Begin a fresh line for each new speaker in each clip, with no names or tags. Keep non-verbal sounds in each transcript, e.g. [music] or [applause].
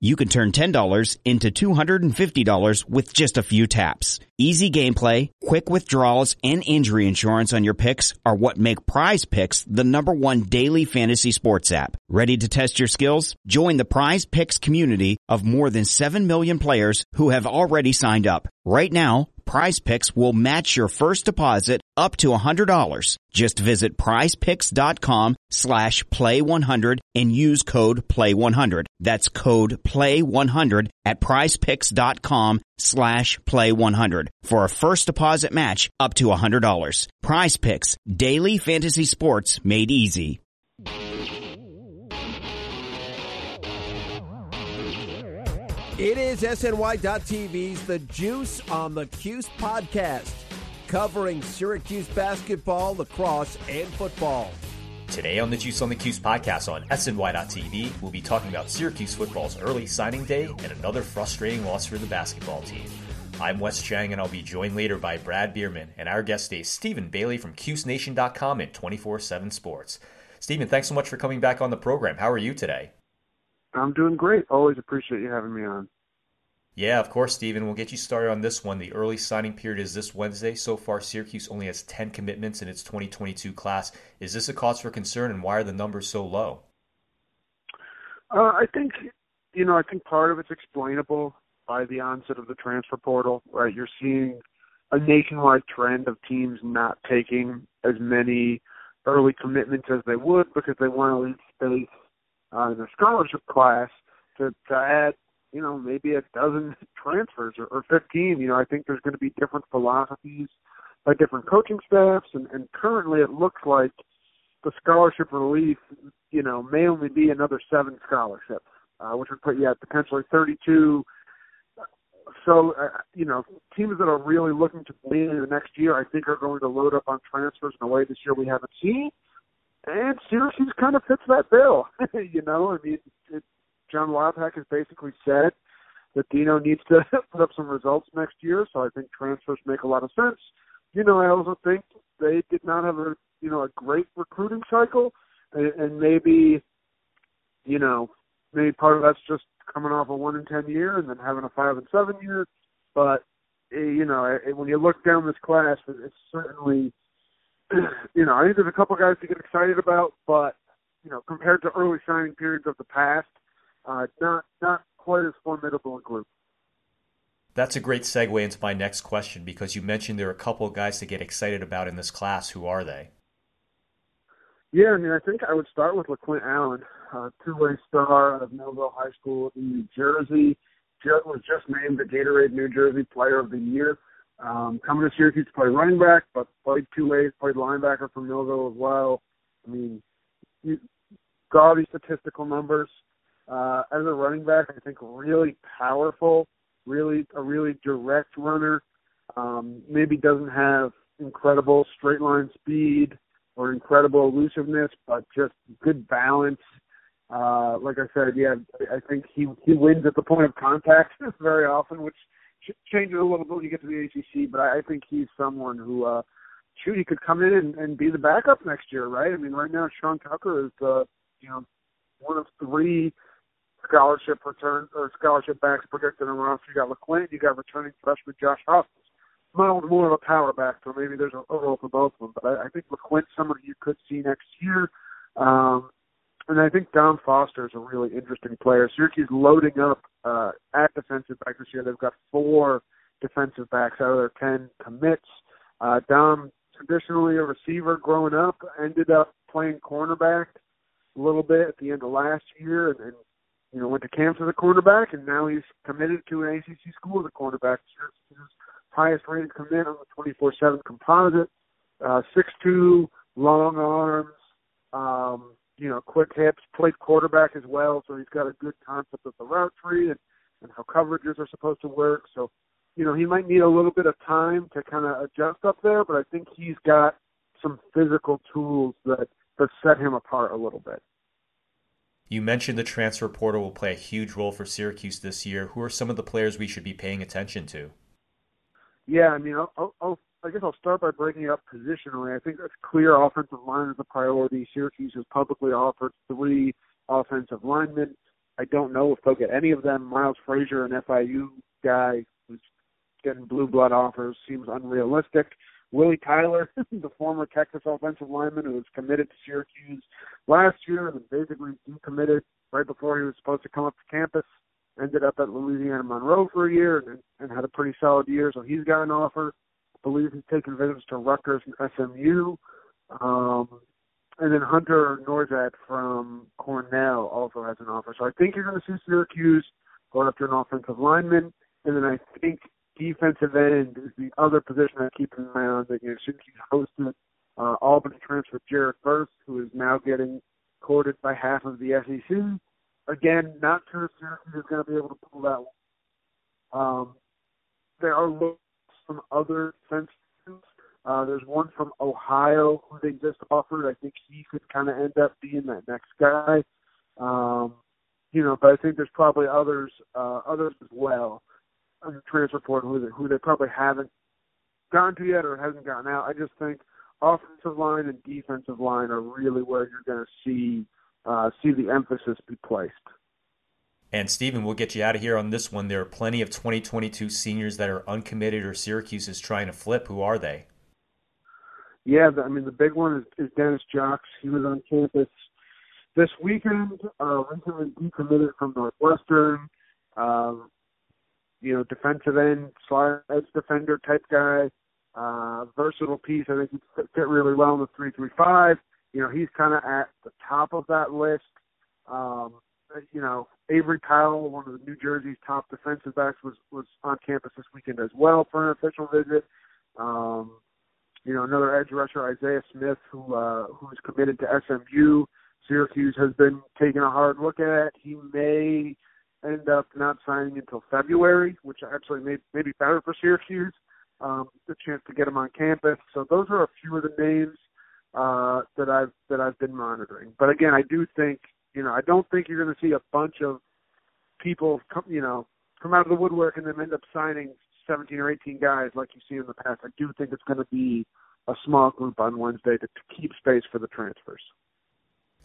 you can turn $10 into $250 with just a few taps. Easy gameplay, quick withdrawals, and injury insurance on your picks are what make Prize Picks the number one daily fantasy sports app. Ready to test your skills? Join the Prize Picks community of more than 7 million players who have already signed up. Right now, Prize Picks will match your first deposit up to $100. Just visit prizepicks.com slash play100 and use code play100. That's code play100 at prizepicks.com slash play100 for a first deposit match up to $100. Prize Picks, daily fantasy sports made easy.
It is SNY.TV's The Juice on the Cuse podcast, covering Syracuse basketball, lacrosse, and football.
Today on the Juice on the Cuse podcast on SNY.TV, we'll be talking about Syracuse football's early signing day and another frustrating loss for the basketball team. I'm Wes Cheng, and I'll be joined later by Brad Bierman and our guest today, Stephen Bailey from CuseNation.com and 24 7 Sports. Stephen, thanks so much for coming back on the program. How are you today?
I'm doing great. Always appreciate you having me on.
Yeah, of course, Stephen. We'll get you started on this one. The early signing period is this Wednesday. So far, Syracuse only has 10 commitments in its 2022 class. Is this a cause for concern, and why are the numbers so low?
Uh, I think, you know, I think part of it's explainable by the onset of the transfer portal, right? You're seeing a nationwide trend of teams not taking as many early commitments as they would because they want to leave space uh, in the scholarship class to, to add, you know, maybe a dozen [laughs] transfers or, or 15. You know, I think there's going to be different philosophies by different coaching staffs, and, and currently it looks like the scholarship relief, you know, may only be another seven scholarships, uh, which would put you at potentially 32. So, uh, you know, teams that are really looking to win in the next year, I think, are going to load up on transfers in a way this year we haven't seen and Syracuse kind of fits that bill. [laughs] you know, I mean, it, John Wildhack has basically said that Dino needs to [laughs] put up some results next year, so I think transfers make a lot of sense. You know, I also think they did not have a you know a great recruiting cycle, and, and maybe you know maybe part of that's just coming off a one in ten year and then having a five and seven year. But eh, you know, when you look down this class, it's certainly [clears throat] you know, I think there's a couple guys to get excited about, but you know, compared to early signing periods of the past, uh, not not quite as formidable a group.
That's a great segue into my next question because you mentioned there are a couple of guys to get excited about in this class. Who are they?
Yeah, I mean, I think I would start with LeQuint Allen, uh, two-way star out of Millville High School in New Jersey. Just, was just named the Gatorade New Jersey Player of the Year. Um, coming to Syracuse to play running back, but played two ways, played linebacker for Millville as well. I mean, you, gaudy statistical numbers. Uh, as a running back, I think really powerful, really a really direct runner. Um, maybe doesn't have incredible straight line speed or incredible elusiveness, but just good balance. Uh, like I said, yeah, I think he he wins at the point of contact [laughs] very often, which change it a little bit when you get to the ACC, but I, I think he's someone who, uh, shoot, he could come in and, and be the backup next year, right? I mean, right now Sean Tucker is, uh, you know, one of three scholarship return or scholarship backs projected in the. You got LeQuint, you got returning freshman Josh Huff. Mild more of a power back, so maybe there's a, role for both of them. But I, I think LeQuint's someone you could see next year. Um, and I think Dom Foster is a really interesting player. Syracuse loading up uh, at defensive back this year. They've got four defensive backs out of their ten commits. Uh, Dom, traditionally a receiver growing up, ended up playing cornerback a little bit at the end of last year, and, and you know went to camp as a cornerback, and now he's committed to an ACC school as a cornerback. Syracuse's highest rated commit on the 24/7 composite. Uh, 6'2", long arms. Um, you know, quick hips, played quarterback as well, so he's got a good concept of the route tree and, and how coverages are supposed to work. So, you know, he might need a little bit of time to kind of adjust up there, but I think he's got some physical tools that but set him apart a little bit.
You mentioned the transfer portal will play a huge role for Syracuse this year. Who are some of the players we should be paying attention to?
Yeah, I mean, I'll, I'll, I guess I'll start by breaking it up positionally. I think that's clear. Offensive line is a priority. Syracuse has publicly offered three offensive linemen. I don't know if they'll get any of them. Miles Frazier, an FIU guy who's getting blue blood offers, seems unrealistic. Willie Tyler, [laughs] the former Texas offensive lineman who was committed to Syracuse last year and basically decommitted right before he was supposed to come up to campus, ended up at Louisiana Monroe for a year and, and had a pretty solid year. So he's got an offer. I believe he's taken visits to Rutgers and SMU. Um, and then Hunter Nourzad from Cornell also has an offer. So I think you're going to see Syracuse going after an offensive lineman. And then I think defensive end is the other position I keep an eye on. That you know, Syracuse hosted uh, Albany transfer Jared Verse, who is now getting courted by half of the SEC. Again, not sure if Syracuse is going to be able to pull that one. Um, there are from other defense uh, there's one from Ohio who they just offered. I think he could kind of end up being that next guy. Um, you know, but I think there's probably others, uh, others as well on the transfer portal who they, who they probably haven't gone to yet or hasn't gotten out. I just think offensive line and defensive line are really where you're going to see uh, see the emphasis be placed.
And Stephen, we'll get you out of here on this one. There are plenty of 2022 seniors that are uncommitted or Syracuse is trying to flip. Who are they?
yeah, the, I mean the big one is, is Dennis Jocks. He was on campus this weekend. Uh, recently decommitted from Northwestern. Um, you know, defensive end, slide edge defender type guy. Uh, versatile piece. I think he fit really well in the three three five. You know, he's kind of at the top of that list. Um, you know, Avery Powell, one of the New Jersey's top defensive backs, was was on campus this weekend as well for an official visit. Um, you know, another edge rusher, Isaiah Smith, who uh, who's committed to SMU. Syracuse has been taking a hard look at. He may end up not signing until February, which actually may, may be better for Syracuse. Um, the chance to get him on campus. So those are a few of the names uh, that I've that I've been monitoring. But again, I do think you know I don't think you're going to see a bunch of people come you know come out of the woodwork and then end up signing 17 or 18 guys like you see in the past. I do think it's going to be a small group on Wednesday to, to keep space for the transfers.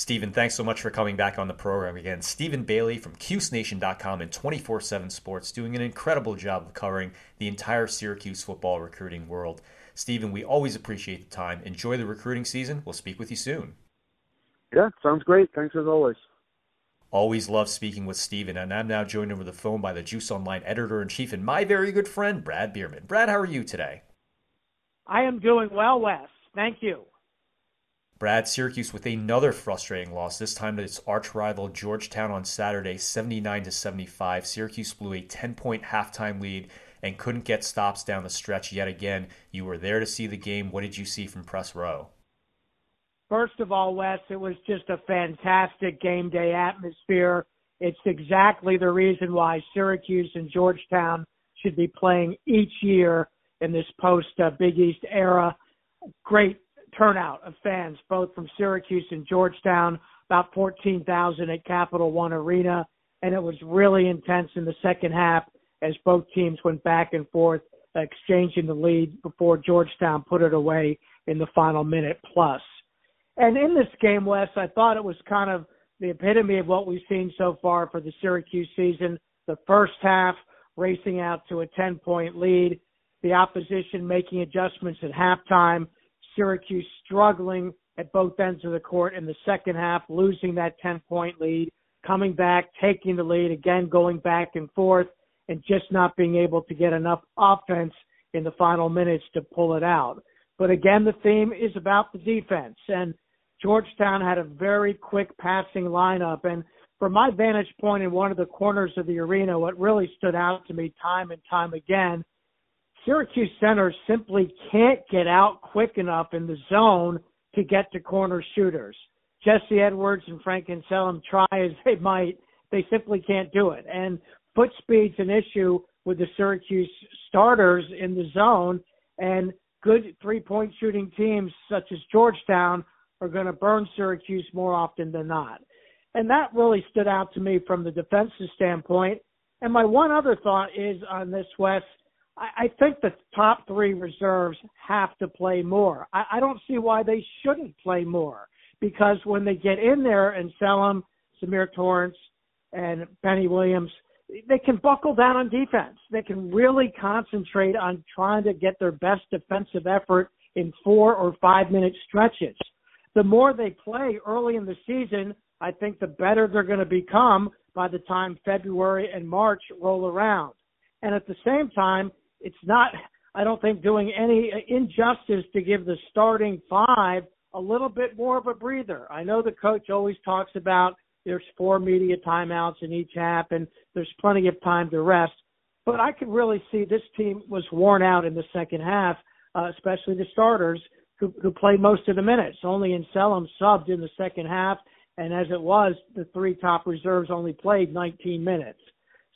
Stephen, thanks so much for coming back on the program again. Stephen Bailey from CuseNation.com and 24 7 Sports doing an incredible job of covering the entire Syracuse football recruiting world. Stephen, we always appreciate the time. Enjoy the recruiting season. We'll speak with you soon.
Yeah, sounds great. Thanks as always.
Always love speaking with Stephen, and I'm now joined over the phone by the Juice Online editor in chief and my very good friend, Brad Bierman. Brad, how are you today?
I am doing well, Wes. Thank you.
Brad, Syracuse with another frustrating loss, this time to its arch rival Georgetown on Saturday, 79 to 75. Syracuse blew a 10 point halftime lead and couldn't get stops down the stretch yet again. You were there to see the game. What did you see from Press Row?
First of all, Wes, it was just a fantastic game day atmosphere. It's exactly the reason why Syracuse and Georgetown should be playing each year in this post uh, Big East era. Great turnout of fans, both from Syracuse and Georgetown, about 14,000 at Capital One Arena. And it was really intense in the second half as both teams went back and forth, exchanging the lead before Georgetown put it away in the final minute plus. And in this game, Wes, I thought it was kind of the epitome of what we've seen so far for the Syracuse season. The first half racing out to a 10 point lead, the opposition making adjustments at halftime, Syracuse struggling at both ends of the court in the second half, losing that 10 point lead, coming back, taking the lead, again going back and forth, and just not being able to get enough offense in the final minutes to pull it out. But again, the theme is about the defense. And Georgetown had a very quick passing lineup. And from my vantage point in one of the corners of the arena, what really stood out to me time and time again, Syracuse centers simply can't get out quick enough in the zone to get to corner shooters. Jesse Edwards and Frank Anselem try as they might, they simply can't do it. And foot speed's an issue with the Syracuse starters in the zone, and good three point shooting teams such as Georgetown are going to burn Syracuse more often than not. And that really stood out to me from the defensive standpoint. And my one other thought is on this, Wes, I, I think the top three reserves have to play more. I, I don't see why they shouldn't play more because when they get in there and sell them, Symir Torrence and Benny Williams, they can buckle down on defense. They can really concentrate on trying to get their best defensive effort in four or five minute stretches. The more they play early in the season, I think the better they're going to become by the time February and March roll around. And at the same time, it's not, I don't think, doing any injustice to give the starting five a little bit more of a breather. I know the coach always talks about there's four media timeouts in each half and there's plenty of time to rest. But I could really see this team was worn out in the second half, uh, especially the starters who, who played most of the minutes. Only Anselem subbed in the second half, and as it was, the three top reserves only played 19 minutes.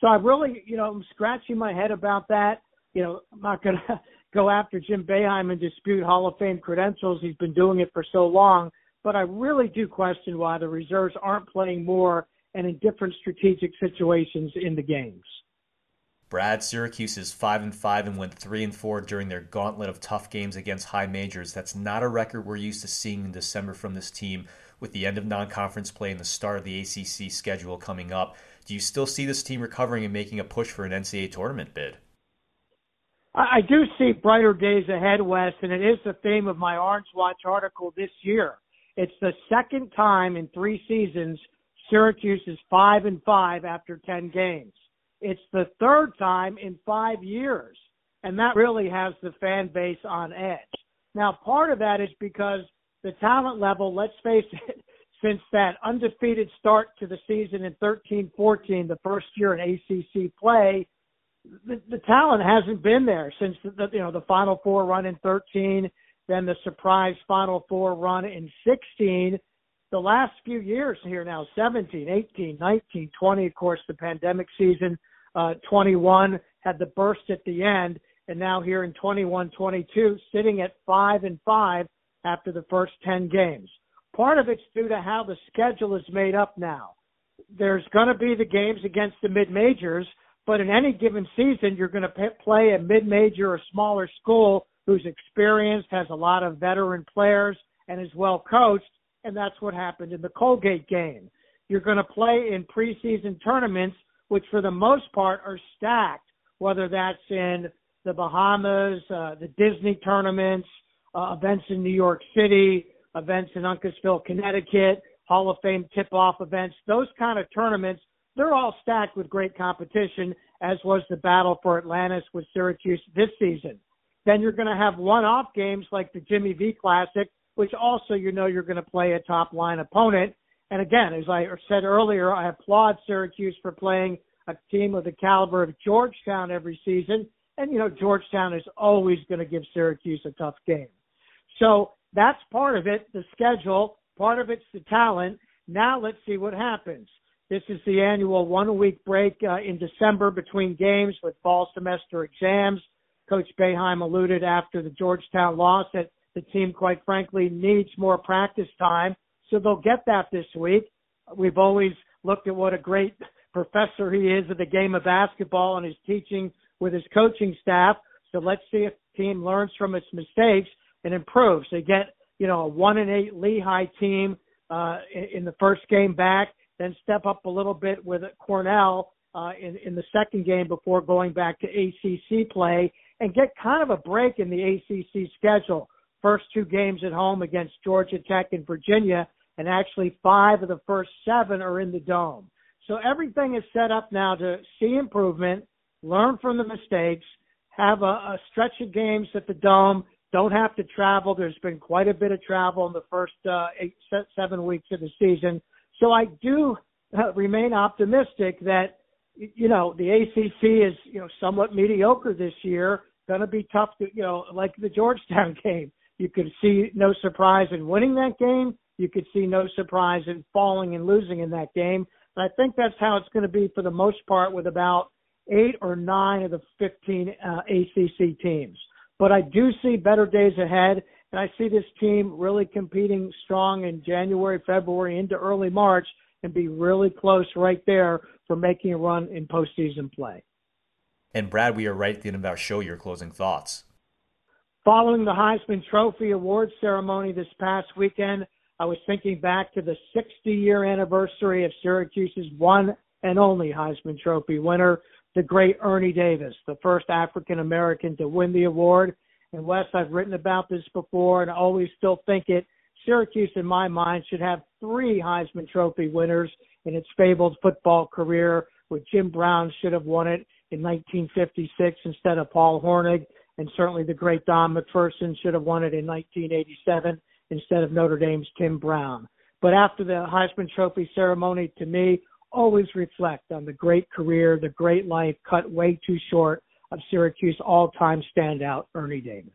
So I really, you know, I'm scratching my head about that. You know, I'm not going [laughs] to go after Jim Boeheim and dispute Hall of Fame credentials. He's been doing it for so long but I really do question why the reserves aren't playing more and in different strategic situations in the games.
Brad, Syracuse is five and five and went three and four during their gauntlet of tough games against high majors. That's not a record we're used to seeing in December from this team. With the end of non-conference play and the start of the ACC schedule coming up, do you still see this team recovering and making a push for an NCAA tournament bid?
I do see brighter days ahead, Wes, and it is the theme of my Orange Watch article this year. It's the second time in three seasons Syracuse is five and five after ten games. It's the third time in five years, and that really has the fan base on edge. Now, part of that is because the talent level, let's face [laughs] it, since that undefeated start to the season in 13-14, the first year in ACC play, the, the talent hasn't been there since the, you know the Final Four run in 13 then the surprise Final Four run in 16. The last few years here now, 17, 18, 19, 20, of course, the pandemic season, uh, 21 had the burst at the end, and now here in 21, 22, sitting at five and five after the first 10 games. Part of it's due to how the schedule is made up now. There's going to be the games against the mid majors, but in any given season, you're going to p- play a mid major or smaller school who's experienced, has a lot of veteran players, and is well coached. And that's what happened in the Colgate game. You're going to play in preseason tournaments, which for the most part are stacked, whether that's in the Bahamas, uh, the Disney tournaments, uh, events in New York City, events in Uncasville, Connecticut, Hall of Fame tip-off events, those kind of tournaments, they're all stacked with great competition, as was the battle for Atlantis with Syracuse this season. Then you're going to have one-off games like the Jimmy V Classic, which also you know you're going to play a top line opponent. And again, as I said earlier, I applaud Syracuse for playing a team of the caliber of Georgetown every season. And you know, Georgetown is always going to give Syracuse a tough game. So that's part of it, the schedule. Part of it's the talent. Now let's see what happens. This is the annual one week break uh, in December between games with fall semester exams. Coach Boeheim alluded after the Georgetown loss that the team, quite frankly, needs more practice time. So they'll get that this week. We've always looked at what a great [laughs] professor he is of the game of basketball and his teaching with his coaching staff. So let's see if the team learns from its mistakes and improves. They get, you know, a one and eight Lehigh team uh, in the first game back, then step up a little bit with Cornell uh, in, in the second game before going back to ACC play and get kind of a break in the ACC schedule. First two games at home against Georgia Tech and Virginia, and actually five of the first seven are in the dome. So everything is set up now to see improvement, learn from the mistakes, have a, a stretch of games at the dome, don't have to travel. There's been quite a bit of travel in the first uh, eight, seven weeks of the season. So I do uh, remain optimistic that, you know, the ACC is, you know, somewhat mediocre this year going to be tough to, you know, like the Georgetown [laughs] game. You could see no surprise in winning that game. You could see no surprise in falling and losing in that game. And I think that's how it's going to be for the most part with about eight or nine of the 15 uh, ACC teams. But I do see better days ahead. And I see this team really competing strong in January, February, into early March and be really close right there for making a run in postseason play.
And Brad, we are right at the end of our show. Your closing thoughts.
Following the Heisman Trophy awards ceremony this past weekend, I was thinking back to the 60 year anniversary of Syracuse's one and only Heisman Trophy winner, the great Ernie Davis, the first African American to win the award. And Wes, I've written about this before and I always still think it. Syracuse, in my mind, should have three Heisman Trophy winners in its fabled football career, where Jim Brown should have won it in 1956 instead of Paul Hornung, and certainly the great Don McPherson should have won it in 1987 instead of Notre Dame's Tim Brown. But after the Heisman Trophy ceremony, to me, always reflect on the great career, the great life cut way too short of Syracuse all-time standout Ernie Davis.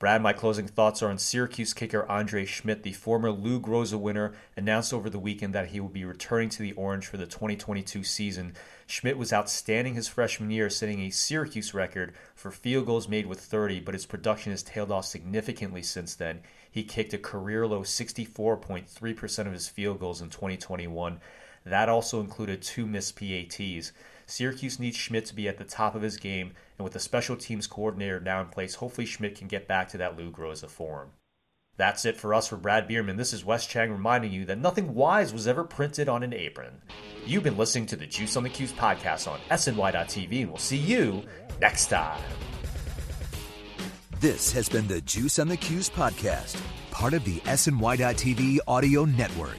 Brad, my closing thoughts are on Syracuse kicker Andre Szmyt, the former Lou Groza winner, announced over the weekend that he will be returning to the Orange for the 2022 season. Szmyt was outstanding his freshman year, setting a Syracuse record for field goals made with 30, but his production has tailed off significantly since then. He kicked a career low 64.3% of his field goals in 2021. That also included two missed PATs. Syracuse needs Szmyt to be at the top of his game, and with the special teams coordinator now in place, hopefully Szmyt can get back to that Lou Groza form. That's it for us for Brad Bierman. This is Wes Cheng reminding you that nothing wise was ever printed on an apron. You've been listening to the Juice on the Cuse podcast on SNY.TV, and we'll see you next time.
This has been the Juice on the Cuse podcast, part of the SNY.TV audio network.